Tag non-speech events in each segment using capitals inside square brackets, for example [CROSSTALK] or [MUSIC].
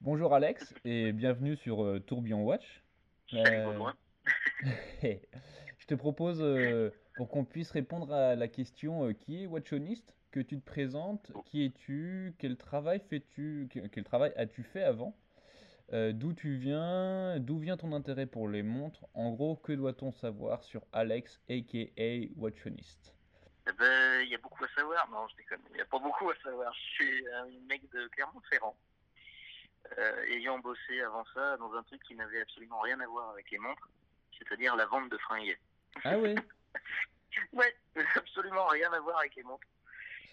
Bonjour Alex et bienvenue sur euh, Tourbillon Watch. Salut Euh, [LAUGHS] je te propose, euh, pour qu'on puisse répondre à la question qui est Watchoniste, que tu te présentes, qui es-tu, quel travail fais-tu, que- quel travail as-tu fait avant, d'où tu viens, d'où vient ton intérêt pour les montres, en gros, que doit-on savoir sur Alex aka Watchoniste? Eh ben, il y a beaucoup à savoir. Non, je déconne. Il n'y a pas beaucoup à savoir. Je suis un mec de Clermont-Ferrand. Euh, ayant bossé avant ça dans un truc qui n'avait absolument rien à voir avec les montres, c'est-à-dire la vente de fringues. Ah oui, [LAUGHS] Ouais, [LAUGHS] absolument rien à voir avec les montres.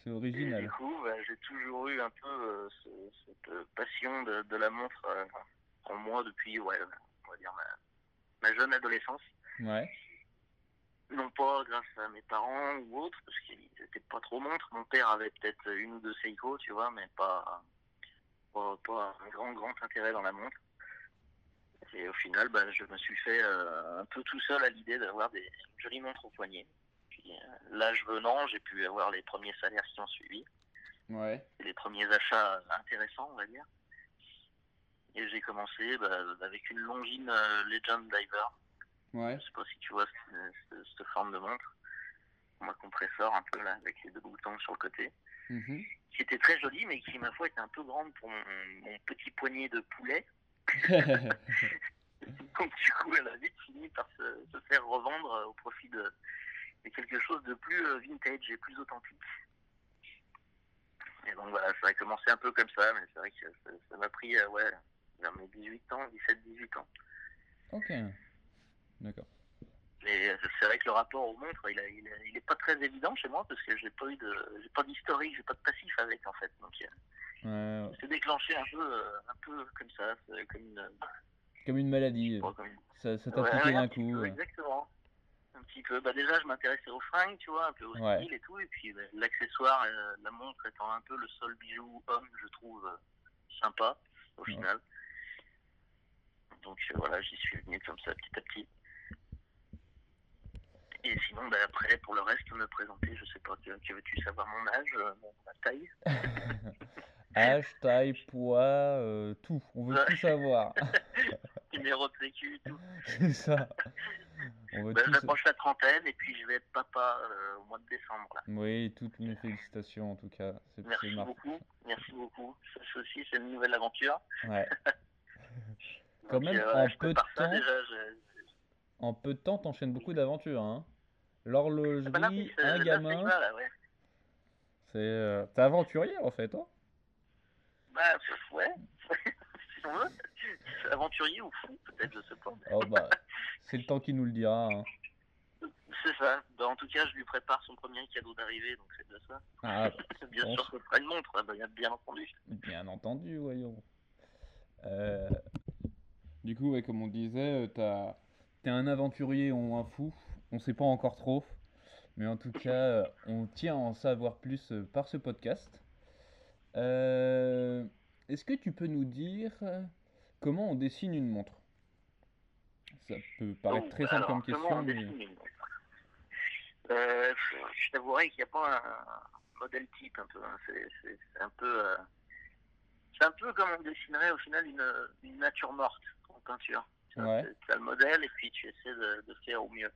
c'est Et du original. coup, bah, j'ai toujours eu un peu euh, ce- cette euh, passion de, de la montre euh, en moi depuis, ouais, on va dire ma, ma jeune adolescence. Ouais, Non pas grâce à mes parents ou autres, parce qu'ils n'étaient pas trop montres. Mon père avait peut-être une ou deux Seiko, tu vois, mais pas, pas, pas un grand, grand intérêt dans la montre. Et au final, bah, je me suis fait euh, un peu tout seul à l'idée d'avoir des jolies montres au poignet. Puis euh, l'âge venant, j'ai pu avoir les premiers salaires qui ont suivi, ouais, les premiers achats intéressants, on va dire. Et j'ai commencé bah, avec une Longines euh, Legend Diver, ouais, je sais pas si tu vois ce- ce- cette forme de montre. Un compresseur un peu là, avec les deux boutons sur le côté. mhm. Qui était très jolie, mais qui, ma foi, était un peu grande pour mon, mon petit poignet de poulet. [LAUGHS] Donc, du coup, elle a vite fini par se, se faire revendre euh, au profit de, de quelque chose de plus euh, vintage et plus authentique. Et donc, voilà, ça a commencé un peu comme ça, mais c'est vrai que ça ça m'a pris, euh, ouais, vers mes 18 ans, 17-18 ans. Ok, d'accord. Mais c'est vrai que le rapport aux montres, il, a- il, a- il est pas très évident chez moi parce que j'ai pas eu de, j'ai pas d'historique, j'ai pas de passif avec en fait. Donc euh, Ouais, c'est déclenché un peu, euh, un peu comme ça, comme une, Comme une maladie, pas comme une- ça, ça t'a Ouais, d'un coup. peu, exactement. Un petit peu. Bah déjà, je m'intéressais aux fringues, tu vois, un peu au style et tout, et puis bah, l'accessoire, euh, la montre étant un peu le seul bijou homme, je trouve euh, sympa au final. Donc euh, voilà, j'y suis venu comme ça petit à petit. Et sinon, bah, après, pour le reste, me présenter, je sais pas, que veux-tu savoir mon âge, euh, mon- ma taille [LAUGHS] Âge, taille, poids, euh, tout. On veut tout savoir. [LAUGHS] numéro de sécu, tout. [LAUGHS] C'est ça. On veut tout J'approche la trentaine et puis je vais être papa euh, au mois de décembre. Là. Oui, toutes mes félicitations en tout cas. Merci beaucoup, merci beaucoup. Ça ça aussi, c'est une nouvelle aventure. Ouais. Quand Donc, même, euh, en je peu de ça temps, déjà. je- en peu de temps, t'enchaînes beaucoup d'aventures, hein. Ah bah L'horlogerie, un gamin, c'est... euh, T'es aventurier en fait, toi? Bah, pff, ouais. [LAUGHS] si on veut. Aventurier ou fou, peut-être, je sais pas. mais Oh bah, [LAUGHS] c'est le temps qui nous le dira. hein. C'est ça. Bah, en tout cas, je lui prépare son premier cadeau d'arrivée, donc c'est de ça. Ah, [LAUGHS] bien bon. sûr, ce sera une montre, hein, bah, bien entendu. Bien entendu, voyons. Euh, Du coup, ouais, comme on disait, euh, t'as- t'es un aventurier ou un fou. On sait pas encore trop. Mais en tout cas, euh, on tient à en savoir plus euh, par ce podcast. Euh, Est-ce que tu peux nous dire comment on dessine une montre? Ça peut paraître Oh, très simple alors, comme question, on mais... Euh, je t'avouerai qu'il n'y a pas un modèle type un peu. hein. C'est un peu, euh, c'est un peu comme on dessinerait au final une, une nature morte en peinture. Tu Ouais. c'est- t'as le modèle et puis tu essaies de, de faire au mieux.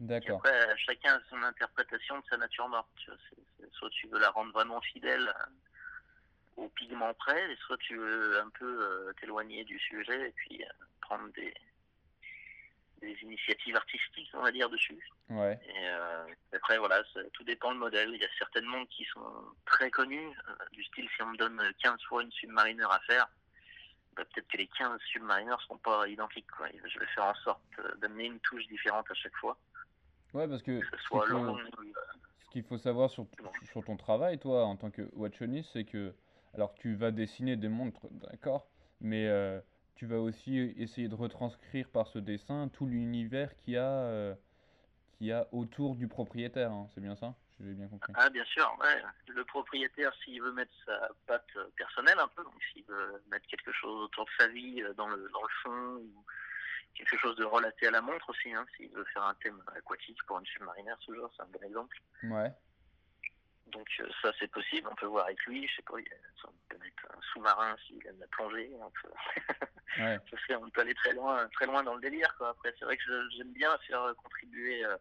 D'accord. après, chacun a son interprétation de sa nature morte. tu vois. Soit tu veux la rendre vraiment fidèle euh, au pigment près, et soit tu veux un peu euh, t'éloigner du sujet et puis euh, prendre des, des initiatives artistiques, on va dire, dessus. Ouais. Et euh, après, voilà, tout dépend le modèle. Il y a certaines montres qui sont très connues, euh, du style si on me donne 15 fois une Submariner à faire, bah, peut-être que les 15 Submariner ne seront pas identiques. Quoi. Je vais faire en sorte euh, d'amener une touche différente à chaque fois, Ouais, parce que que ce ce soit qu'il faut- long. euh, Ce qu'il faut savoir sur, sur ton travail, toi, en tant que watchoniste, c'est que, alors tu vas dessiner des montres, d'accord, mais euh, tu vas aussi essayer de retranscrire par ce dessin tout l'univers qu'il y a, euh, y a autour du propriétaire, hein, c'est bien ça? J'ai bien compris. Ah, bien sûr, ouais. Le propriétaire, s'il veut mettre sa patte euh, personnelle un peu, donc s'il veut mettre quelque chose autour de sa vie euh, dans le, dans le fond, ou quelque chose de relaté à la montre aussi, hein, s'il veut faire un thème aquatique pour une submarinaire, ce genre, c'est un bon exemple. Ouais, Donc euh, ça c'est possible, on peut voir avec lui, je sais pas, on peut mettre un sous-marin s'il aime la plongée, on peut, [LAUGHS] Ouais. ça fait- on peut aller très loin, très loin dans le délire quoi. Après c'est vrai que j'aime bien faire contribuer euh,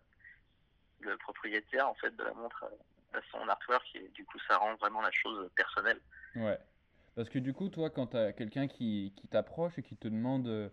le propriétaire en fait de la montre à, à son artwork et du coup ça rend vraiment la chose personnelle. Ouais. Parce que du coup, toi, quand tu as quelqu'un qui, qui t'approche et qui te demande, euh,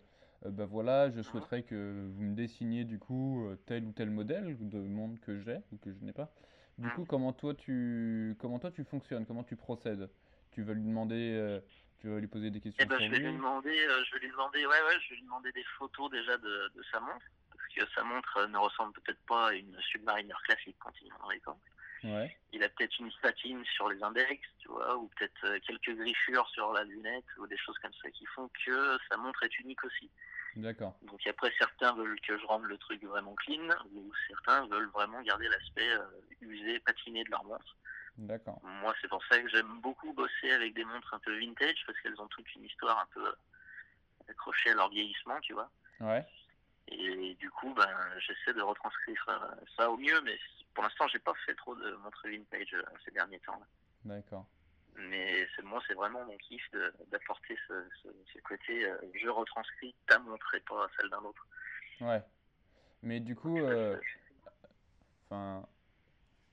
euh, bah voilà, je souhaiterais que vous me dessiniez du coup euh, tel ou tel modèle de montre que j'ai ou que je n'ai pas. Du Mhm. coup, comment toi tu comment toi tu fonctionnes, comment tu procèdes? Tu vas lui demander, euh, tu vas lui poser des questions ben sur je vais lui demander, euh, je vais lui demander, ouais ouais, je vais lui demander des photos déjà de, de sa montre que sa montre euh, ne ressemble peut-être pas à une Submariner classique quand il est les camps. Ouais, Il a peut-être une statine sur les index, tu vois, ou peut-être euh, quelques griffures sur la lunette, ou des choses comme ça qui font que sa montre est unique aussi. d'accord. Donc après, certains veulent que je rende le truc vraiment clean, ou certains veulent vraiment garder l'aspect euh, usé, patiné de leur montre. D'accord. Moi, c'est pour ça que j'aime beaucoup bosser avec des montres un peu vintage, parce qu'elles ont toute une histoire un peu accrochée à leur vieillissement, tu vois. Ouais, Et du coup, ben, j'essaie de retranscrire euh, ça au mieux, mais pour l'instant, j'ai pas fait trop de montres vintage euh, ces derniers temps. d'accord. Mais c'est moi, c'est vraiment mon kiff d'apporter ce, ce, ce côté. euh, je retranscris ta montre et pas celle d'un autre. Ouais. Mais du coup, euh, enfin,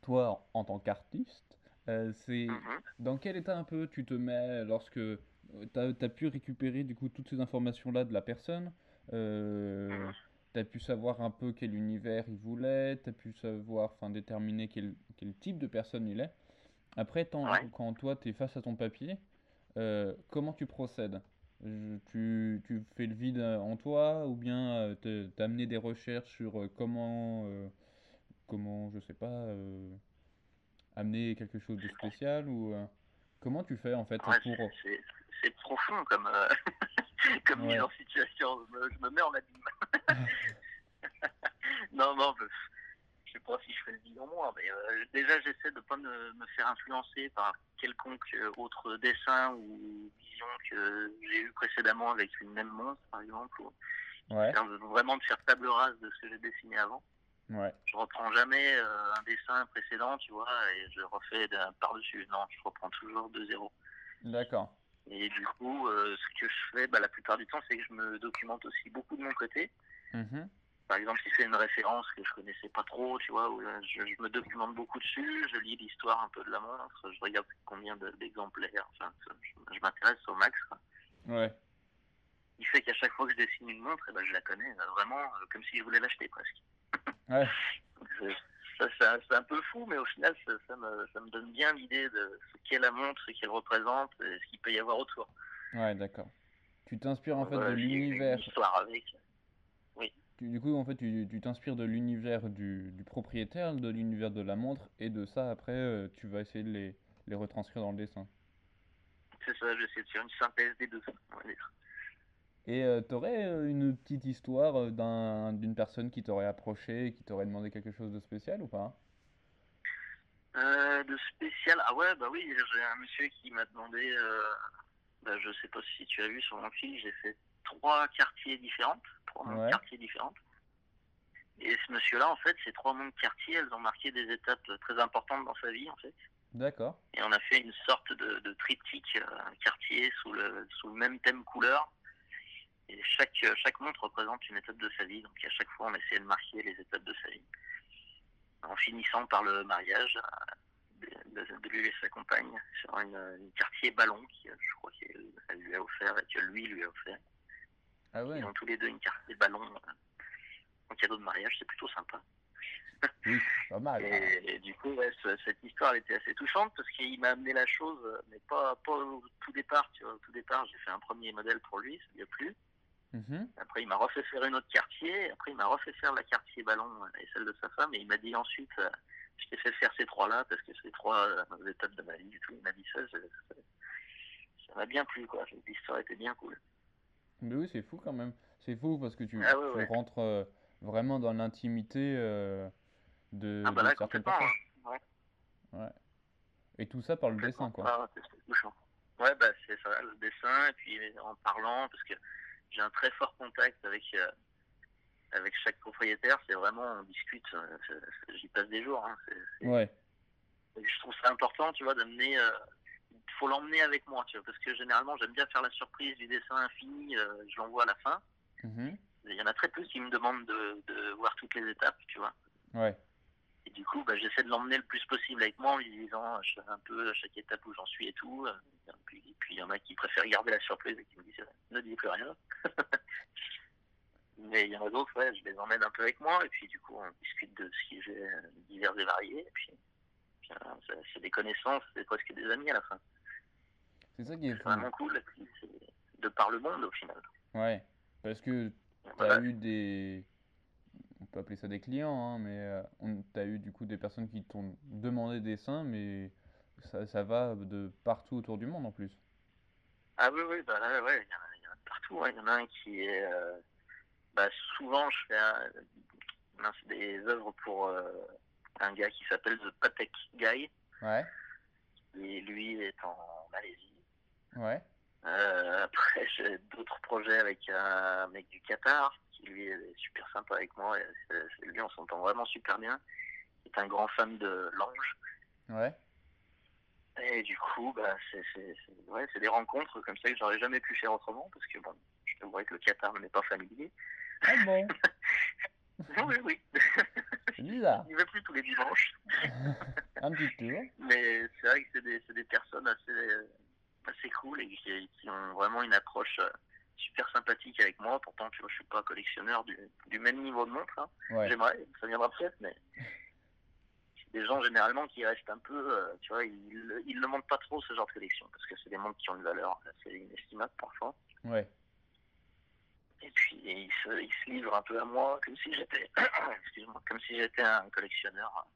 toi en tant qu'artiste, euh, c'est Mhm. Dans quel état un peu tu te mets lorsque tu as, pu récupérer du coup toutes ces informations-là de la personne, euh, tu as pu savoir un peu quel univers il voulait, tu as pu savoir, enfin déterminer quel, quel type de personne il est. Après, Ouais. quand toi tu es face à ton papier, euh, comment tu procèdes? Je- tu, tu fais le vide euh, en toi ou bien tu as amené des recherches sur euh, comment, euh, comment, je sais pas, euh, amener quelque chose de spécial ou euh, comment tu fais en fait Ouais, pour c'est- profond comme, euh, [LAUGHS] [LAUGHS] comme Ouais. mise en situation. Je me, mets en abîme. [LAUGHS] non, non, je, sais pas si je fais le bilan moi, mais euh, déjà j'essaie de pas me, me faire influencer par quelconque euh, autre dessin ou vision que j'ai eu précédemment avec une même montre, par exemple. Ou, ouais vraiment de faire table rase de ce que j'ai dessiné avant. ouais Je reprends jamais euh, un dessin précédent, tu vois, et je refais d'un par-dessus. Non, je reprends toujours de zéro. d'accord Et du coup, euh, ce que je fais bah, la plupart du temps, c'est que je me documente aussi beaucoup de mon côté. Mhm. Par exemple, si c'est une référence que je connaissais pas trop, tu vois, où, je, je me documente beaucoup dessus, je lis l'histoire un peu de la montre, je regarde combien de- d'exemplaires, enfin, je, je m'intéresse au max. quoi. ouais Il fait qu'à chaque fois que je dessine une montre, eh ben, je la connais euh, vraiment euh, comme si je voulais l'acheter presque. ouais c'est un- peu fou, mais au final, ça, ça me, ça me donne bien l'idée de ce qu'est la montre, ce qu'elle représente, et ce qu'il peut y avoir autour. ouais d'accord tu t'inspires en fait de une l'univers histoire avec. tu- du coup en fait tu tu t'inspires de l'univers du, du propriétaire de l'univers de la montre et de ça après euh, tu vas essayer de les, les retranscrire dans le dessin C'est ça, j'essaie de faire une synthèse des deux, on va dire. Et euh, t'aurais euh, une petite histoire euh, d'un d'une personne qui t'aurait approché et qui t'aurait demandé quelque chose de spécial ou pas? Euh, de spécial, ah ouais, bah oui, j'ai un monsieur qui m'a demandé, euh, bah, je sais pas si tu as vu sur mon fil, j'ai fait trois quartiers différentes, trois Ouais. quartiers différentes. Et ce monsieur-là, en fait, ces trois montres quartiers, elles ont marqué des étapes très importantes dans sa vie, en fait. d'accord Et on a fait une sorte de, de triptyque euh, quartier sous le, sous le même thème couleur. Et chaque, euh, chaque montre représente une étape de sa vie. Donc à chaque fois, on essayait de marquer les étapes de sa vie. En finissant par le mariage euh, de, de- de lui et sa compagne sur une, une quartier ballon qui, euh, je crois qu'elle elle lui a offert et que lui lui a offert. ah ouais Ils ont tous les deux une quartier ballon en cadeau de mariage. C'est plutôt sympa. oui pas mal Et, et du coup, ouais, cette histoire elle était assez touchante parce qu'il m'a amené la chose, mais pas, pas au tout départ. Tu vois, au tout départ, j'ai fait un premier modèle pour lui, ça lui a plu. Mhm. Après, il m'a refait faire une autre quartier. Après, il m'a refait faire la quartier ballon et celle de sa femme. Et il m'a dit ensuite, euh, je t'ai fait faire ces trois-là parce que c'est trois euh, étapes de ma vie. Du tout, il m'a dit ça. ça- m'a bien plu, quoi. L'histoire était bien cool. Mais oui, c'est fou quand même. C'est fou parce que tu, Ah ouais, tu ouais. rentres euh, vraiment dans l'intimité de, Ah bah de certaines personnes. hein. Ouais. Et tout ça par le dessin, quoi. Ah, c'est- c'est touchant. Ouais, bah c'est ça, le dessin, et puis en parlant, parce que j'ai un très fort contact avec, euh, avec chaque propriétaire, c'est vraiment, on discute, euh, j'y passe des jours, hein, Ouais, je trouve ça important, tu vois, d'amener. euh, Il faut l'emmener avec moi, tu vois, parce que généralement, j'aime bien faire la surprise du dessin infini, euh, je l'envoie à la fin. Mhm. Il y en a très peu qui me demandent de, de voir toutes les étapes, tu vois. Ouais. Et du coup, bah, j'essaie de l'emmener le plus possible avec moi en lui disant je sais un peu à chaque étape où j'en suis et tout. Et puis, et puis il y en a qui préfèrent garder la surprise et qui me disent ne dis plus rien. [LAUGHS] Mais il y en a d'autres, ouais, je les emmène un peu avec moi et puis du coup on discute de sujets euh, divers et variés. Et puis, puis, euh, c'est- des connaissances, c'est presque des amis à la fin. C'est ça qui est fou. vraiment cool. de par le monde au final. Ouais. Parce que t'as Voilà. eu des. Peut appeler ça des clients, hein, mais euh, on... t'as eu du coup des personnes qui t'ont demandé des dessins, mais ça, ça va de partout autour du monde en plus. Ah oui, oui, bah là, ouais, il y, en a- il y en a partout. hein. Il y en a un qui est. euh, bah, souvent, je fais un- des œuvres pour euh, un gars qui s'appelle The Patek Guy. Ouais. Et lui est en Malaisie. Ouais. Euh, après, j'ai d'autres projets avec un mec du Qatar qui lui est super sympa avec moi. Et c'est- lui, on s'entend vraiment super bien. Il est un grand fan de l'ange. Ouais. Et du coup, bah, c'est ouais, des rencontres comme ça que j'aurais jamais pu faire autrement parce que bon, je vois que le Qatar ne m'est pas familier. Ah bon, [LAUGHS] oui, oui. c'est bizarre. Il ne va plus tous les dimanches. [LAUGHS] Un petit tour. Mais c'est vrai que c'est des, personnes assez, assez cool et qui, qui ont vraiment une approche euh, super sympathique avec moi. Pourtant, tu vois, je suis pas collectionneur du, du même niveau de montre. hein. Ouais. J'aimerais, ça viendra peut-être, mais [LAUGHS] des gens généralement qui restent un peu, euh, tu vois, ils, ils ne montrent pas trop ce genre de collection parce que c'est des montres qui ont une valeur assez inestimable parfois. Ouais. Et puis ils se, ils se livrent un peu à moi comme si j'étais, [COUGHS] excuse-moi, comme si j'étais un collectionneur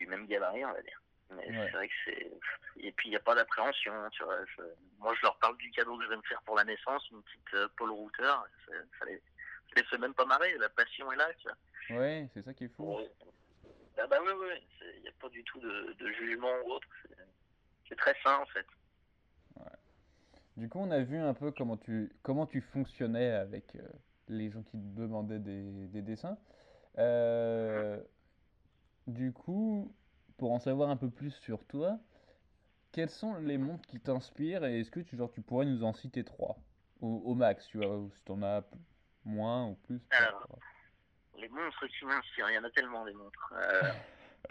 du même gabarit, on va dire. Mais Ouais. c'est vrai que c'est, et puis il n'y a pas d'appréhension, tu vois. je- Moi, je leur parle du cadeau que je vais me faire pour la naissance, une petite euh, Paul Router. Ça, ça les, ça les fait même pas marrer, la passion est là, tu vois. Ouais, c'est ça qui est fou. Ouais. Ah bah oui, oui, il n'y a pas du tout de, de jugement ou autre. C'est- très sain en fait. Du coup, on a vu un peu comment tu, comment tu fonctionnais avec euh, les gens qui te demandaient des, des dessins. Euh, du coup, pour en savoir un peu plus sur toi, quelles sont les montres qui t'inspirent et est-ce que tu, genre, tu pourrais nous en citer trois au, au max, tu vois, ou si t'en as moins ou plus. Alors. Les montres qui m'inspirent, il y en a tellement des montres. Euh,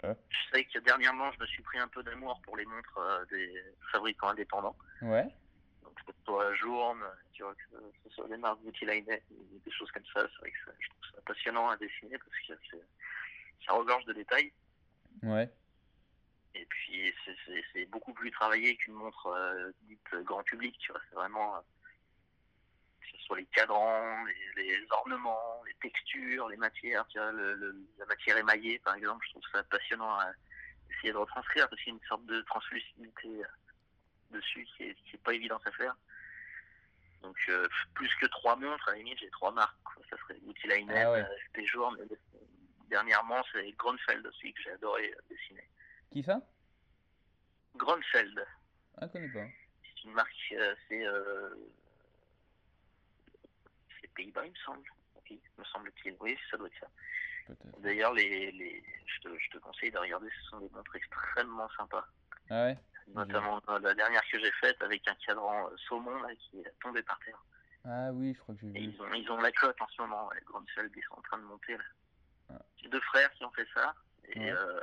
[LAUGHS] je sais que dernièrement, je me suis pris un peu d'amour pour les montres euh, des fabricants indépendants. Ouais, Donc que ce soit Journe, tu vois, que ce soit des marques Boutilanet, des choses comme ça. C'est vrai que je trouve ça passionnant à dessiner parce que ça regorge de détails. ouais, Et puis, c'est- beaucoup plus travaillé qu'une montre euh, dite grand public, tu vois. C'est vraiment, euh, que ce soit les cadrans, les, les ornements, les textures, les matières, tu vois, le- le- la matière émaillée, par exemple, je trouve ça passionnant à essayer de retranscrire parce qu'il y a une sorte de translucidité euh, dessus qui est, qui est pas évidente à faire. Donc, euh, plus que trois montres, à la limite, j'ai trois marques. quoi. Ça serait Boutilainen, Ah ouais. mais dernièrement, c'est Grunfeld aussi que j'ai adoré dessiner. Qui ça? Grunfeld, Ah, je connais pas. c'est une marque, euh, c'est euh, c'est Pays-Bas, il me semble. Oui, me semble-t-il. Oui, ça doit être ça. D'ailleurs, les, les, je, te, je te conseille de regarder, ce sont des montres extrêmement sympas. Ah ouais? Notamment euh, la dernière que j'ai faite avec un cadran saumon là, qui est tombé par terre. Ah oui, je crois que j'ai vu. ils ont, ils ont la cote en ce moment, qui sont en train de monter. Là. Ah. J'ai deux frères qui ont fait ça. Et Ouais. euh,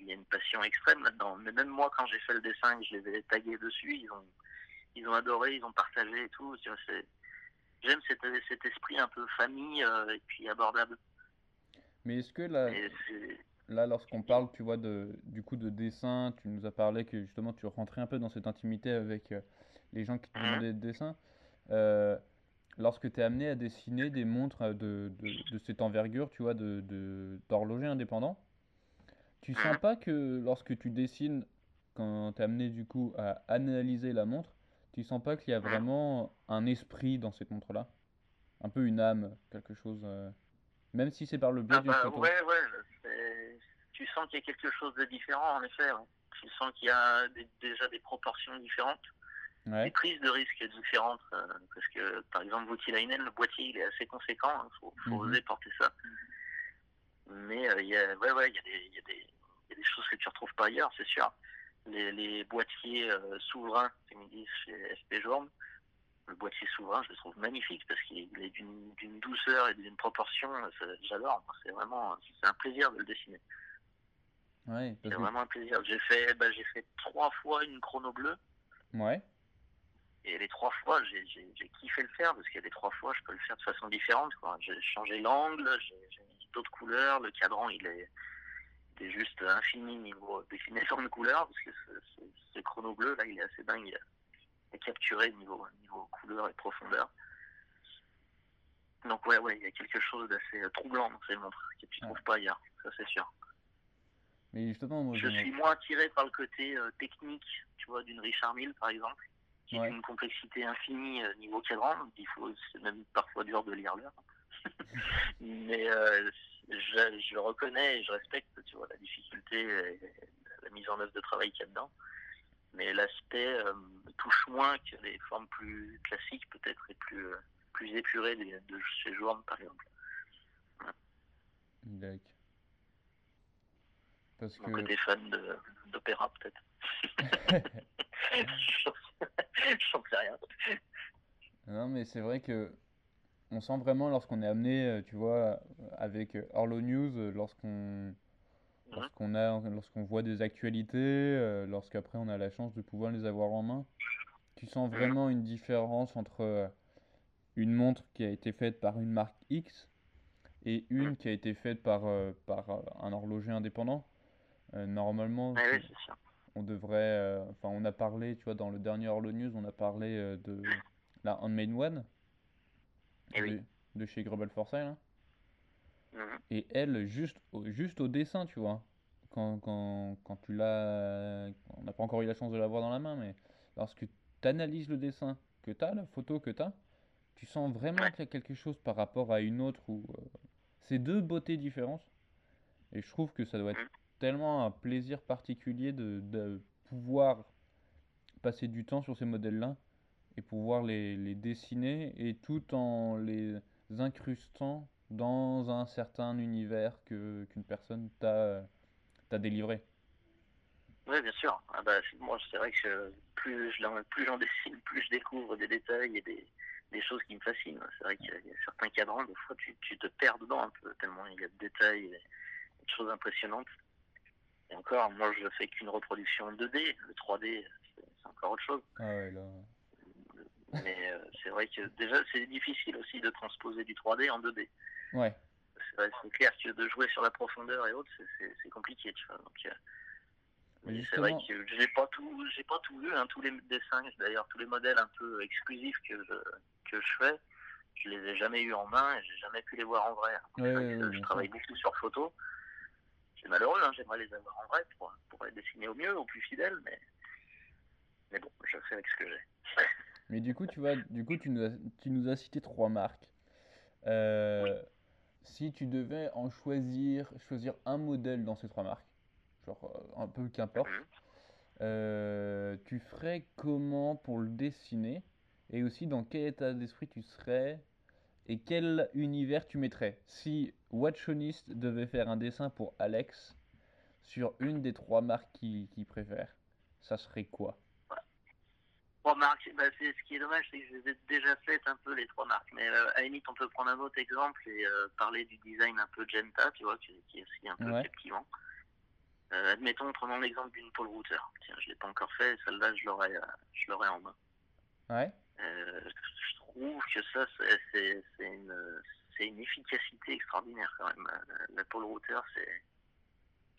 il y a- une passion extrême là-dedans. Mais même moi, quand j'ai fait le dessin, je les ai tagués dessus, ils ont, ils ont adoré, ils ont partagé et tout. J'aime cet, cet esprit un peu famille euh, et puis abordable. Mais est-ce que là, Là, lorsqu'on parle, tu vois, de, du coup de dessin, tu nous as parlé que justement tu rentrais un peu dans cette intimité avec euh, les gens qui te Mhm. demandaient des dessins. Euh, lorsque tu es amené à dessiner des montres de, de, de cette envergure, tu vois, de, de, d'horloger indépendant, tu sens pas que lorsque tu dessines, quand tu es amené du coup à analyser la montre, tu sens pas qu'il y a vraiment un esprit dans cette montre-là? Un peu une âme, quelque chose, euh, même si c'est par le biais Ah d'une bah, photo. ouais, ouais, c'est- tu sens qu'il y a quelque chose de différent, en effet. ouais. Tu sens qu'il y a des- déjà des proportions différentes, Ouais. des prises de risques différentes. euh, parce que, par exemple, Voutilainen, le boîtier, il est assez conséquent. Il faut, faut Mhm. oser porter ça. Mais euh, il y a, ouais, ouais, il y, a des- il y, a des- il y a des choses que tu retrouves pas ailleurs, c'est sûr. Les, les boîtiers euh, souverains, comme ils disent chez FP Journe, le boîtier souverain, je le trouve magnifique parce qu'il est d'une douceur et d'une proportion, ça- j'adore. C'est vraiment, c'est un plaisir de le dessiner. Ouais, C'est vraiment un plaisir. J'ai fait, bah, j'ai fait trois fois une chrono bleue. Ouais, Et les trois fois, j'ai kiffé le faire parce qu'il y a des trois fois, je peux le faire de façon différente. J'ai changé l'angle, j'ai mis d'autres couleurs. Le cadran, il est, est juste infini niveau déclinaison de couleurs parce que ce, ce- ce chrono bleu, là, il est assez dingue à capturer niveau, niveau couleur et profondeur. Donc, ouais, ouais, il y a quelque chose d'assez troublant dans ces montres que tu ne trouves pas ailleurs, ça c'est sûr. mais justement, moi, Je suis moins attiré par le côté euh, technique, tu vois, d'une Richard Mille par exemple, qui Ouais. est d'une complexité infinie euh, niveau cadran. donc Il faut, c'est même parfois dur de lire l'heure. [LAUGHS] Mais euh, je, je reconnais et je respecte, tu vois, la difficulté et la mise en œuvre de travail qu'il y a dedans. Mais l'aspect euh, me touche moins que les formes plus classiques, peut-être, et plus, plus épurées des- de chez Journe, par exemple. D'accord. Parce Mon que... côté fan de- d'opéra, peut-être. [LAUGHS] [LAUGHS] J'en sais rien. Non, mais c'est vrai que on sent vraiment lorsqu'on est amené, euh, tu vois, avec euh, Orlo News, euh, lorsqu'on lorsqu'on a, lorsqu'on voit des actualités, lorsqu'après on a la chance de pouvoir les avoir en main, tu sens vraiment une différence entre une montre qui a été faite par une marque X et une qui a été faite par, par un horloger indépendant. Normalement, oui, on devrait, enfin, on a parlé, tu vois, dans le dernier Orlo News, on a parlé de la Handmade One Eh oui. de, chez Global Foresight, là. Mhm. Et elle, juste au, juste au dessin, tu vois, quand, quand, quand tu l'as, on n'a pas encore eu la chance de la voir dans la main, mais lorsque tu analyses le dessin que tu as, la photo que tu as, tu sens vraiment Ouais. qu'il y a quelque chose par rapport à une autre où euh, c'est deux beautés différentes. Et je trouve que ça doit être Mhm. tellement un plaisir particulier de, de pouvoir passer du temps sur ces modèles-là et pouvoir les, les dessiner et tout en les incrustant dans un certain univers que qu'une personne t'a t'a délivré. Oui, bien sûr. Ah bah, moi, c'est vrai que plus je plus j'en dessine, plus je découvre des détails et des, des choses qui me fascinent. C'est vrai qu'il y a- certains cadrans, des fois, tu, tu te perds dedans un peu, tellement il y a de détails et de choses impressionnantes. Et encore, moi, je fais qu'une reproduction en 2D. Le 3D, c'est c'est encore autre chose. Ah ouais, là. Mais euh, c'est vrai que déjà, c'est difficile aussi de transposer du 3D en 2D. Ouais, C'est vrai, c'est clair que de jouer sur la profondeur et autres, c'est- compliqué, tu vois. Donc, euh, c'est vrai que j'ai pas tout, j'ai pas tout vu, hein, tous les dessins, d'ailleurs tous les modèles un peu exclusifs que je, que je fais, je les ai jamais eu en main et j'ai jamais pu les voir en vrai. Ouais, ouais, ouais, je travaille beaucoup sur photo. C'est malheureux, hein, j'aimerais les avoir en vrai pour, pour les dessiner au mieux, au plus fidèle, mais, mais bon, je fais avec ce que j'ai. [LAUGHS] Mais du coup, tu vois, du coup, tu nous as, tu nous as cité trois marques. Euh, si tu devais en choisir, choisir un modèle dans ces trois marques, genre euh, un peu qu'importe, euh, tu ferais comment pour le dessiner? Et aussi dans quel état d'esprit tu serais? Et quel univers tu mettrais? Si Watchonist devait faire un dessin pour Alex sur une des trois marques qu'il qu'il préfère, ça serait quoi? Trois marques, bah, c'est, ce qui est dommage, c'est que je les ai déjà faites un peu les trois marques. Mais euh, à la limite, on peut prendre un autre exemple et euh, parler du design un peu Genta, tu vois, qui, qui est aussi un peu Ouais. captivant. Euh, admettons, prenons l'exemple d'une Paul Router. Tiens, je l'ai pas encore fait, celle-là, je l'aurais, euh, je l'aurais en main. Ouais? Euh, je trouve que ça, c'est, une, c'est une efficacité extraordinaire quand même. La, Paul Router, c'est,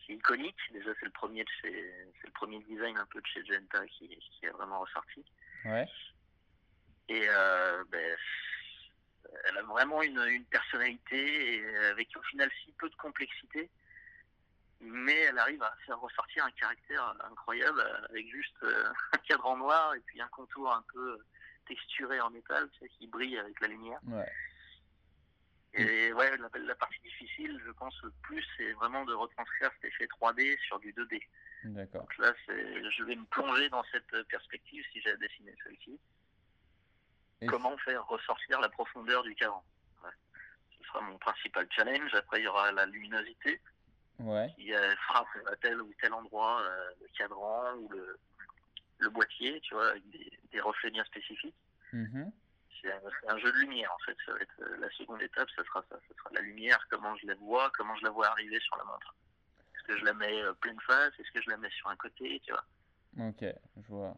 c'est iconique. Déjà, c'est le premier de chez, c'est le premier design un peu de chez Genta qui, qui est vraiment ressorti. Ouais? Et euh, ben, elle a vraiment une, une personnalité et avec au final si peu de complexité, mais elle arrive à faire ressortir un caractère incroyable avec juste euh, un cadran noir et puis un contour un peu texturé en métal tu sais, qui brille avec la lumière. Ouais. Et ouais, la, la partie difficile, je pense, le plus, c'est vraiment de retranscrire cet effet 3D sur du 2D. D'accord. Donc là, je vais me plonger dans cette perspective si j'ai à dessiner celle-ci. Comment faire ressortir la profondeur du cadran. Ouais. Ce sera mon principal challenge. Après, il y aura la luminosité. Ouais. qui euh, frappe à tel ou tel endroit euh, le cadran ou le, le boîtier, tu vois, avec des, des reflets bien spécifiques. Mhm. C'est un, jeu de lumière en fait. Ça va être euh, la seconde étape, ça sera ça. Ça sera la lumière, comment je la vois, comment je la vois arriver sur la montre. Est-ce que je la mets euh, pleine face? Est-ce que je la mets sur un côté Tu vois? Ok, je vois.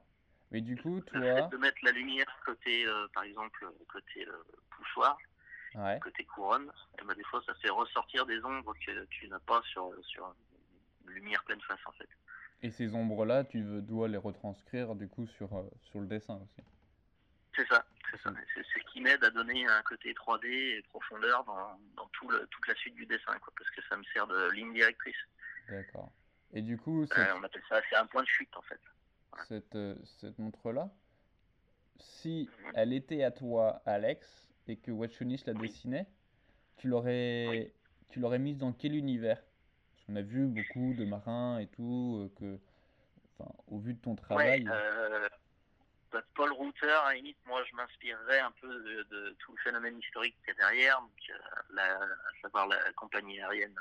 Mais du coup, Le fait toi, de mettre la lumière côté, euh, par exemple, côté euh, poussoir, ouais. côté couronne, eh ben, des fois ça fait ressortir des ombres que tu n'as pas sur, sur une lumière pleine face en fait. Et ces ombres-là, tu dois les retranscrire du coup sur, sur le dessin aussi. C'est ça, c'est ça. C'est c'est ce qui m'aide à donner un côté 3D et profondeur dans, dans tout le, toute la suite du dessin, quoi, parce que ça me sert de ligne directrice. D'accord. Et du coup, Euh, cette, on appelle ça, c'est un point de chute en fait. cette, euh, cette montre-là, si Mhm. elle était à toi, Alex, et que Watchonis la Oui. dessinait, tu l'aurais tu l'aurais mise dans quel univers? Parce qu'on a vu beaucoup de marins et tout, euh, que, enfin, au vu de ton Ouais, travail, euh, bah, Paul Router, à la limite, moi je m'inspirerais un peu de, de tout le phénomène historique qu'il y a derrière, donc, euh, la, à savoir la compagnie aérienne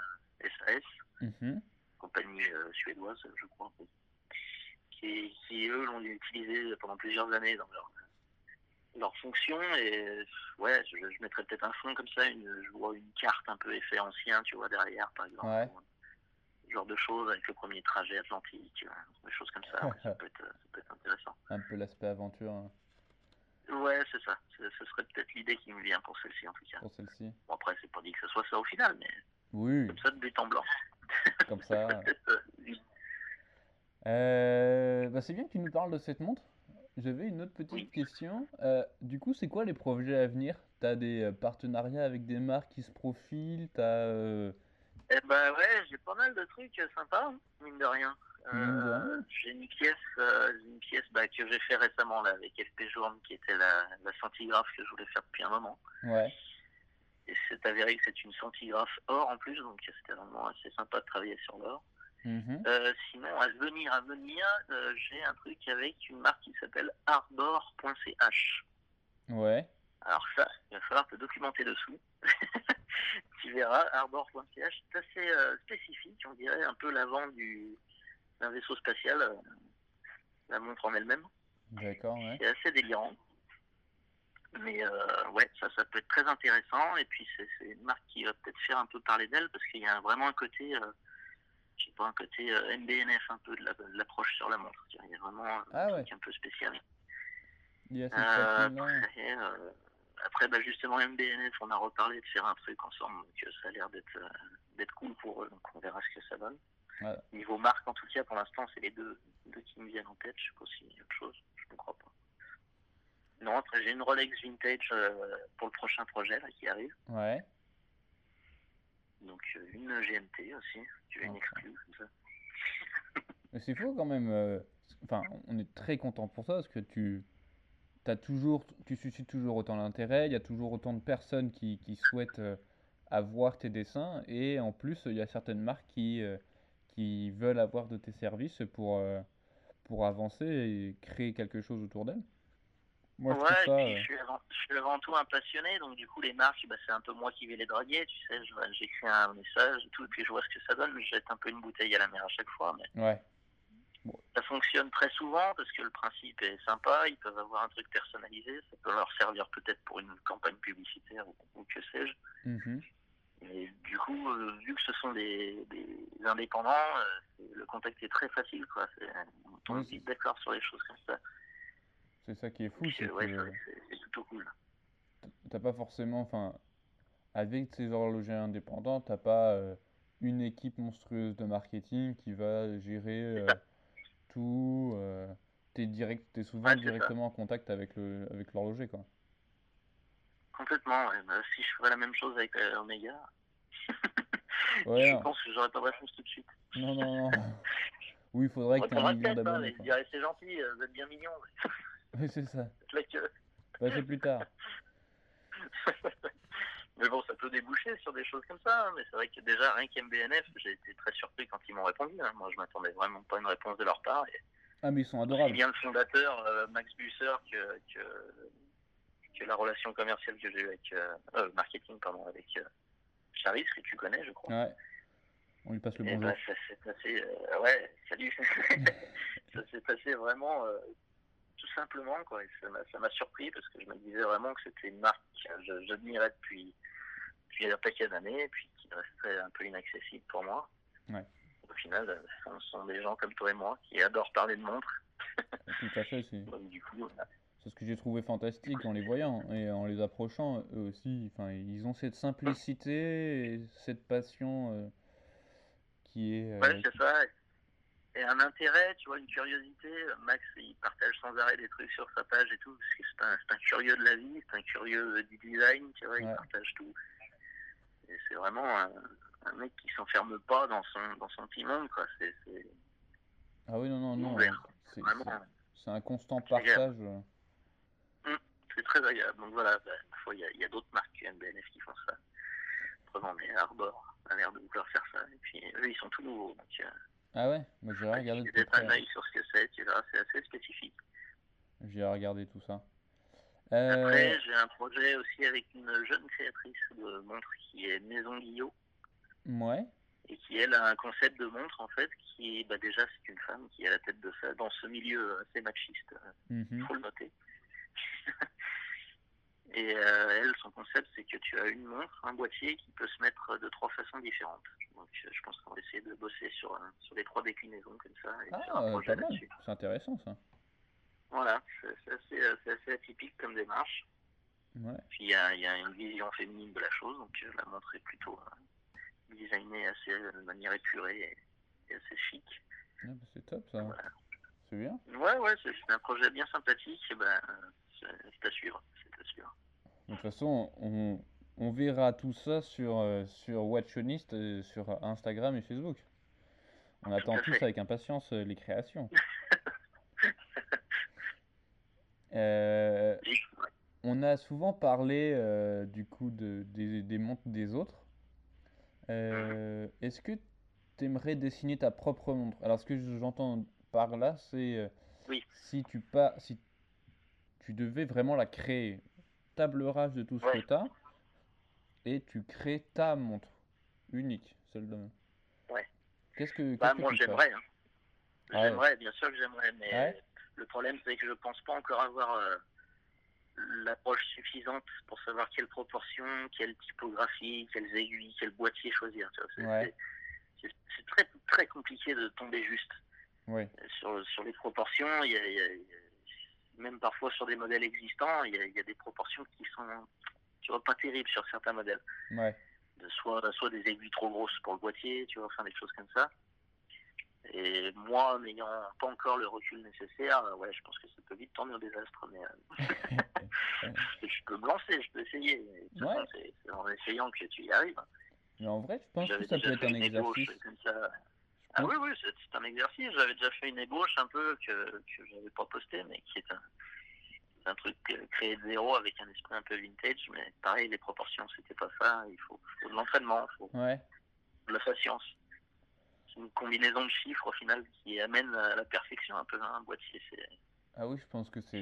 euh, SAS. Mhm. compagnie euh, suédoise, je crois, qui, qui eux l'ont utilisé pendant plusieurs années dans leur, leur fonction. Et ouais, je, je mettrais peut-être un fond comme ça, une, je vois une carte un peu effet ancien, tu vois, derrière, par exemple. Ouais. Ce genre de choses avec le premier trajet atlantique, euh, des choses comme ça. ça, [LAUGHS] peut être, ça peut être intéressant. Un peu l'aspect aventure hein, Ouais, c'est ça. Ce serait peut-être l'idée qui me vient pour celle-ci, en tout cas. pour celle-ci. Bon, après, c'est pas dit que ce soit ça au final, mais Oui, comme ça, de but en blanc. [LAUGHS] comme ça. [LAUGHS] Euh, bah c'est bien que tu nous parles de cette montre. J'avais une autre petite Oui. question. Euh, du coup, c'est quoi les projets à venir? T'as des partenariats avec des marques qui se profilent? T'as euh, Eh ben ouais, j'ai pas mal de trucs euh, sympas, hein, mine de rien. Mine de Euh, rien. j'ai une pièce, euh, une pièce bah, que j'ai fait récemment là avec FP Journe, qui était la, la centigraphe que je voulais faire depuis un moment. ouais. Et c'est avéré que c'est une centigraphe or en plus, donc c'était vraiment assez sympa de travailler sur l'or. Mhm. Euh, sinon, à venir, à venir, euh, j'ai un truc avec une marque qui s'appelle arbor.ch. Ouais. Alors ça, il va falloir te documenter dessous. [LAUGHS] tu verras, arbor.ch, c'est assez euh, spécifique, on dirait un peu l'avant du d'un vaisseau spatial, euh, la montre en elle-même. D'accord, ouais. C'est assez délirant. Mais euh, ouais, ça, ça peut être très intéressant. Et puis c'est c'est une marque qui va peut-être faire un peu parler d'elle parce qu'il y a vraiment un côté, euh, je sais pas, un côté euh, MBNF un peu de la- de l'approche sur la montre. Il y a vraiment un Ah ouais. truc un peu spécial. Il y a cette après, après, bah, justement, MBNF, on a reparlé de faire un truc ensemble, donc euh, ça a l'air d'être euh, d'être cool pour eux, donc on verra ce que ça donne. Niveau marque, en tout cas, pour l'instant, c'est les deux, deux qui me viennent en tête. Je sais pas s'il y a autre chose, je ne crois pas. Non, après, j'ai une Rolex Vintage euh, pour le prochain projet là, qui arrive. Ouais. Donc, une GMT aussi, tu veux une exclue comme ça. Mais c'est fou quand même. Enfin, on est très content pour ça parce que tu t'as toujours, tu suscites toujours autant d'intérêt. Il y a toujours autant de personnes qui, qui souhaitent euh, avoir tes dessins et en plus il y a certaines marques qui euh, qui veulent avoir de tes services pour euh, pour avancer et créer quelque chose autour d'elles. Moi, je ouais, trouve et ça. puis je, suis avant, je suis avant tout un passionné, donc du coup les marques, bah, c'est un peu moi qui vais les draguer, tu sais, j'écris un message et tout, et puis je vois ce que ça donne, je jette un peu une bouteille à la mer à chaque fois, mais Ouais. Ça fonctionne très souvent parce que le principe est sympa, ils peuvent avoir un truc personnalisé, ça peut leur servir peut-être pour une campagne publicitaire ou, que sais-je. Mhm. Et du coup, euh, vu que ce sont des, des indépendants, euh, le contact est très facile, quoi. On tombe Oui, vite d'accord sur les choses comme ça. C'est ça qui est fou, c'est euh, ouais, plutôt cool. t'as pas forcément, enfin, avec ces horlogers indépendants, t'as pas euh, une équipe monstrueuse de marketing qui va gérer tout. euh, t'es direct, t'es souvent Ouais, c'est ça. directement en contact avec le, avec l'horloger, quoi. Complètement, ouais. Bah, si je ferais la même chose avec euh, Omega, [LAUGHS] Ouais, je non. pense que j'aurais pas de réponse tout de suite. non, non, non. [LAUGHS] Oui, il faudrait que On t'aies un million hein, d'abonnés, dirais c'est gentil, euh, vous êtes bien mignon. Oui, c'est ça. [LAUGHS] Bah, c'est plus tard. Mais bon, ça peut déboucher sur des choses comme ça. hein. Mais c'est vrai que déjà, rien qu'MBNF, j'ai été très surpris quand ils m'ont répondu. hein. Moi, je m'attendais vraiment pas à une réponse de leur part. Et Ah, mais ils sont adorables. bien le fondateur, euh, Max Busser, que, que, que la relation commerciale que j'ai eue avec, euh, euh, marketing, pardon, avec Charis, que tu connais, je crois. Ouais. On lui passe le bonjour. bah, ça s'est passé, euh, ouais, salut. [LAUGHS] ça s'est passé vraiment euh, tout simplement, quoi. Et ça m'a surpris parce que je me disais vraiment que c'était une marque que je- j'admirais depuis, depuis un paquet d'années et puis qui restait un peu inaccessible pour moi. Ouais. Au final, ce sont des gens comme toi et moi qui adorent parler de montres. Tout à fait, c'est c'est ce que j'ai trouvé fantastique en les voyant et en les approchant. Eux aussi, enfin, ils ont cette simplicité et cette passion euh, qui est. euh, ouais, c'est ça. Et un intérêt, tu vois, une curiosité. Max, il partage sans arrêt des trucs sur sa page et tout, parce que c'est un, curieux de la vie, c'est un curieux du design, tu vois, il partage tout. Et c'est vraiment un, un mec qui s'enferme pas dans son, dans son petit monde, quoi. C'est, Ah oui, non, non, non. C'est un constant partage. euh. c'est très agréable. Donc voilà, bah, il y a, il y a d'autres marques MBNF qui font ça. Autrement, mais Arbor a l'air de vouloir faire ça. Et puis, eux, ils sont tout nouveaux. Donc, euh, Ah ouais, moi j'ai regardé de tu plus jettes un œil sur ce que c'est, tu verras, c'est assez spécifique. J'ai regardé tout ça. Euh, Après, j'ai un projet aussi avec une jeune créatrice de montres qui est Maison Guillot ouais. et qui, elle, a un concept de montre, en fait, qui est, bah, déjà, c'est une femme qui est à la tête de ça, dans ce milieu assez machiste, il mhm. faut le noter. [LAUGHS] et euh, elle, son concept, c'est que tu as une montre, un boîtier qui peut se mettre de trois façons différentes. Donc, euh, je pense qu'on va essayer de bosser sur, euh, sur les trois déclinaisons comme ça et Ah, un projet là-dessus. C'est intéressant ça. Voilà, c'est assez, atypique comme démarche. Ouais. Puis il y a, il y a une vision féminine de la chose, donc la montre est plutôt euh, designée assez, de manière épurée et, et assez chic. Ah, bah, c'est top ça. Voilà. C'est bien. Ouais, ouais, c'est un projet bien sympathique, et ben, c'est à suivre, c'est à suivre. De toute façon, on, on verra tout ça sur, euh, sur Watchonist, euh, sur Instagram et Facebook. On Tout attend tous avec impatience euh, les créations. [LAUGHS] Euh, on a souvent parlé euh, du coup de, des, des montres des autres. Euh, Est-ce que tu aimerais dessiner ta propre montre? Alors, ce que j'entends par là, c'est Oui. si tu pas, si tu devais vraiment la créer, table rase de tout ce Ouais. que tu as, et tu crées ta montre unique, celle de. Ouais. Qu'est-ce que, Bah, qu'est-ce que moi j'aimerais, hein. Ah ouais. J'aimerais, bien sûr que j'aimerais, mais Ouais. le problème c'est que je pense pas encore avoir euh, l'approche suffisante pour savoir quelle proportion, quelle typographie, quelles aiguilles, quel boîtier choisir. C'est très, très compliqué de tomber juste. Ouais. sur, sur les proportions, il y a, il y a- il y a- même parfois sur des modèles existants, il y, a, il y a des proportions qui sont tu vois, pas terribles sur certains modèles. Ouais. De soit, soit des aiguilles trop grosses pour le boîtier, tu vois, enfin des choses comme ça. Et moi, n'ayant pas encore le recul nécessaire, euh, ouais, je pense que ça peut vite tourner au désastre, mais euh, [LAUGHS] je peux me lancer, je peux essayer. Ouais. c'est en essayant que tu y arrives. Mais en vrai, je pense que ça peut être un exercice. ça. Ah oui, oui, c'est un exercice. J'avais déjà fait une ébauche un peu que, que j'avais pas posté, mais qui est un, truc euh, créé de zéro avec un esprit un peu vintage. Mais pareil, les proportions, c'était pas ça. Il faut, faut de l'entraînement, il faut Ouais. de la patience. C'est une combinaison de chiffres au final qui amène à la perfection un peu un boîtier. Ah oui, je pense que c'est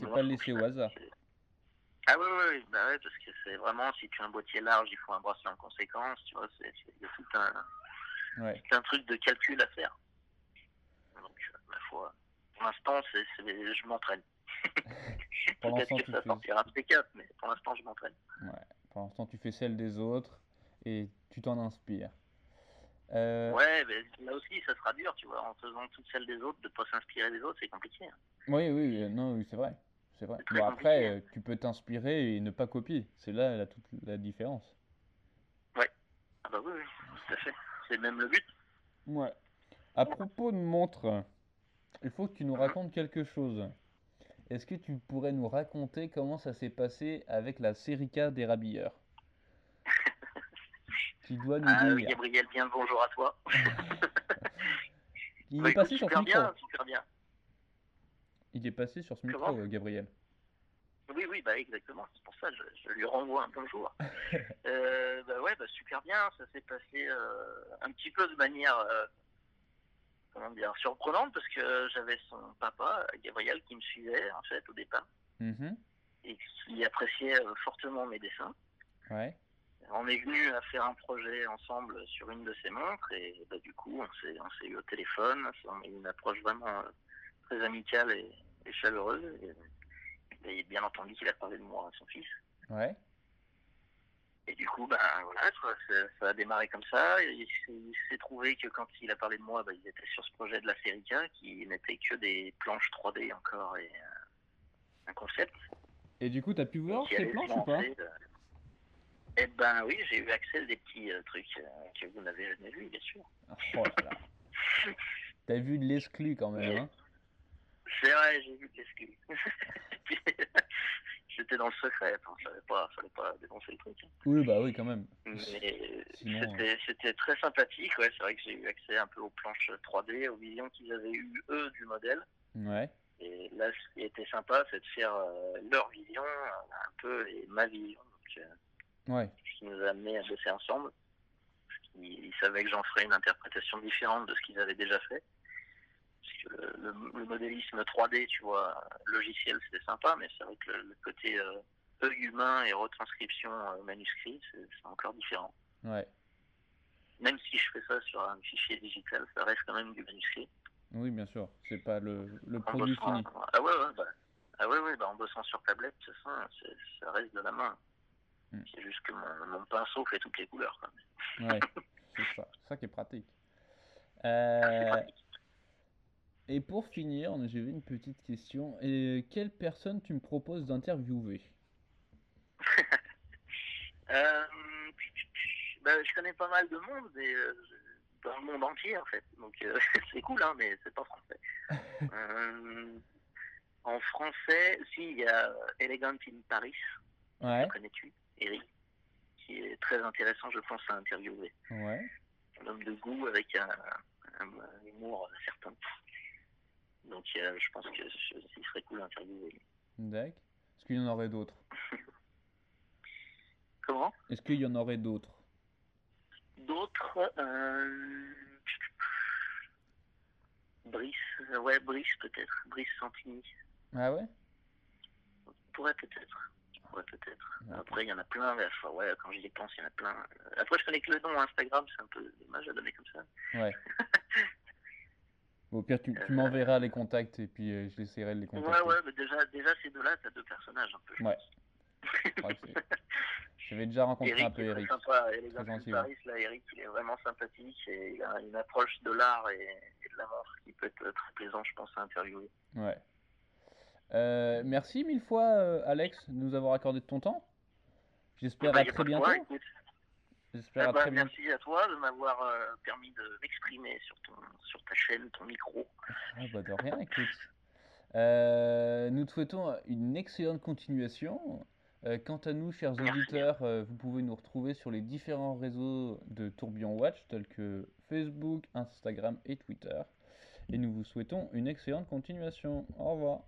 c'est pas laissé au hasard. Ah oui, oui, oui, bah ouais, parce que c'est vraiment, si tu as un boîtier large, il faut un bracelet en conséquence, tu vois, c'est c'est- il y a tout un, Ouais. c'est un truc de calcul à faire. Donc, euh, ma foi, pour l'instant, je m'entraîne. [LAUGHS] Peut-être que ça fais- sortira P4, mais pour l'instant, je m'entraîne. Ouais. Pour l'instant, tu fais celle des autres et tu t'en inspires. Euh, Ouais, mais là aussi, ça sera dur, tu vois, en faisant toutes celles des autres, de pas s'inspirer des autres, c'est compliqué. hein. Oui, oui, euh, non, oui, c'est vrai. C'est vrai. Bon, après, compliqué. euh, tu peux t'inspirer et ne pas copier. C'est là la, toute la différence. Ah bah oui, oui, tout à fait. C'est même le but. Ouais. À propos de montres, il faut que tu nous racontes quelque chose. Est-ce que tu pourrais nous raconter comment ça s'est passé avec la Serica des Rabilleurs? [LAUGHS] Tu dois nous Ah, dire. Gabriel, bien le bonjour à toi. [LAUGHS] Il Bah, est écoute, passé sur ce super micro. bien, super bien. Il est passé sur ce micro, Gabriel. Oui, oui, bah exactement. C'est pour ça que je, je lui renvoie un bonjour. [LAUGHS] euh, bah ouais, bah super bien. Ça s'est passé euh, un petit peu de manière, euh, comment dire, surprenante parce que j'avais son papa, Gabriel, qui me suivait en fait au départ Mhm. et qui appréciait euh, fortement mes dessins. Ouais. on est venu à faire un projet ensemble sur une de ses montres et bah, du coup on s'est on s'est eu au téléphone, on a eu une approche vraiment très amicale et, et chaleureuse. Et, et bien entendu qu'il a parlé de moi à son fils. Ouais. Et du coup, ben voilà, ça, ça a démarré comme ça. Il s'est- il s'est trouvé que quand il a parlé de moi, ben, ils étaient sur ce projet de la série K, qui n'était que des planches 3D encore et euh, un concept. Et du coup, t'as pu voir ces planches ou pas lancer, euh. Eh ben oui, j'ai eu accès à des petits euh, trucs euh, que vous n'avez jamais vus, bien sûr. Oh là là. [LAUGHS] T'as vu de l'exclu quand même, hein C'est vrai, j'ai vu l'exclu. [LAUGHS] J'étais dans le secret, je savais pas, fallait pas dénoncer le truc. Oui, bah oui, quand même. Mais Sinon, c'était très sympathique, ouais. C'est vrai que j'ai eu accès un peu aux planches 3D, aux visions qu'ils avaient eu eux du modèle. Ouais. Et là, ce qui était sympa, c'est de faire euh, leur vision euh, un peu et ma vision. Donc, euh, Ouais. ce qui nous a amené à bosser ensemble. Ils, ils savaient que j'en ferais une interprétation différente de ce qu'ils avaient déjà fait. Le, modélisme 3D, tu vois, logiciel, c'était sympa, mais c'est vrai que le, le côté euh, œil humain et retranscription euh, manuscrit, c'est encore différent. Ouais. Même si je fais ça sur un fichier digital, ça reste quand même du manuscrit. Oui, bien sûr. C'est pas le, le produit bossant- fini. Ah ouais, ouais, bah, ah ouais, ouais, bah, en bossant sur tablette, c'est- ça reste de la main. Hmm. C'est juste que mon, mon pinceau fait toutes les couleurs. Quoi. Ouais. [LAUGHS] C'est ça. Ça qui est pratique. Euh, pratique. Et pour finir, j'ai vu une petite question. Et quelle personne tu me proposes d'interviewer? [LAUGHS] Euh, bah, je connais pas mal de monde, mais euh, dans le monde entier en fait. Donc euh, [LAUGHS] c'est cool, hein, mais c'est pas français. [LAUGHS] En français, si, il y a Elegant in Paris, Ouais. connais-tu, Eric, qui est très intéressant, je pense, à interviewer. Ouais. Un homme de goût avec un, un- un humour certain. Donc euh, je pense que ce- il serait cool à interviewer. D'accord. Est-ce qu'il y en aurait d'autres? [LAUGHS] Comment? Est-ce qu'il y en aurait d'autres? D'autres, euh... Brice, euh, ouais, Brice peut-être, Brice Santini, Ah ouais? pourrait peut-être, pourrait peut-être. Après, il y en a plein, mais, ouais, quand j'y pense, il y en a plein. Après, je connais que le nom Instagram, c'est un peu dommage à donner comme ça. Ouais. [LAUGHS] Au pire, tu, tu m'enverras les contacts et puis euh, j'essaierai de les Ouais, contacter. ouais, mais déjà, déjà ces deux-là, t'as deux personnages un peu. je Ouais. Ouais, J'avais déjà rencontré un peu Eric. sympa, et les gars Très gentil, Paris, là, Eric, il est vraiment sympathique et il a une approche de l'art et, et de la montre qui peut être très plaisant, je pense, à interviewer. Ouais. Euh, merci mille fois, euh, Alex, de nous avoir accordé de ton temps. J'espère Bah, à très bientôt. quoi. J'espère très bientôt. merci à toi de m'avoir euh, permis de m'exprimer sur, ton, sur ta chaîne, ton micro. Ah bah de rien, écoute. Euh, nous te souhaitons une excellente continuation. Euh, quant à nous, chers Merci. auditeurs, vous pouvez nous retrouver sur les différents réseaux de Tourbillon Watch, tels que Facebook, Instagram et Twitter. Et nous vous souhaitons une excellente continuation. Au revoir.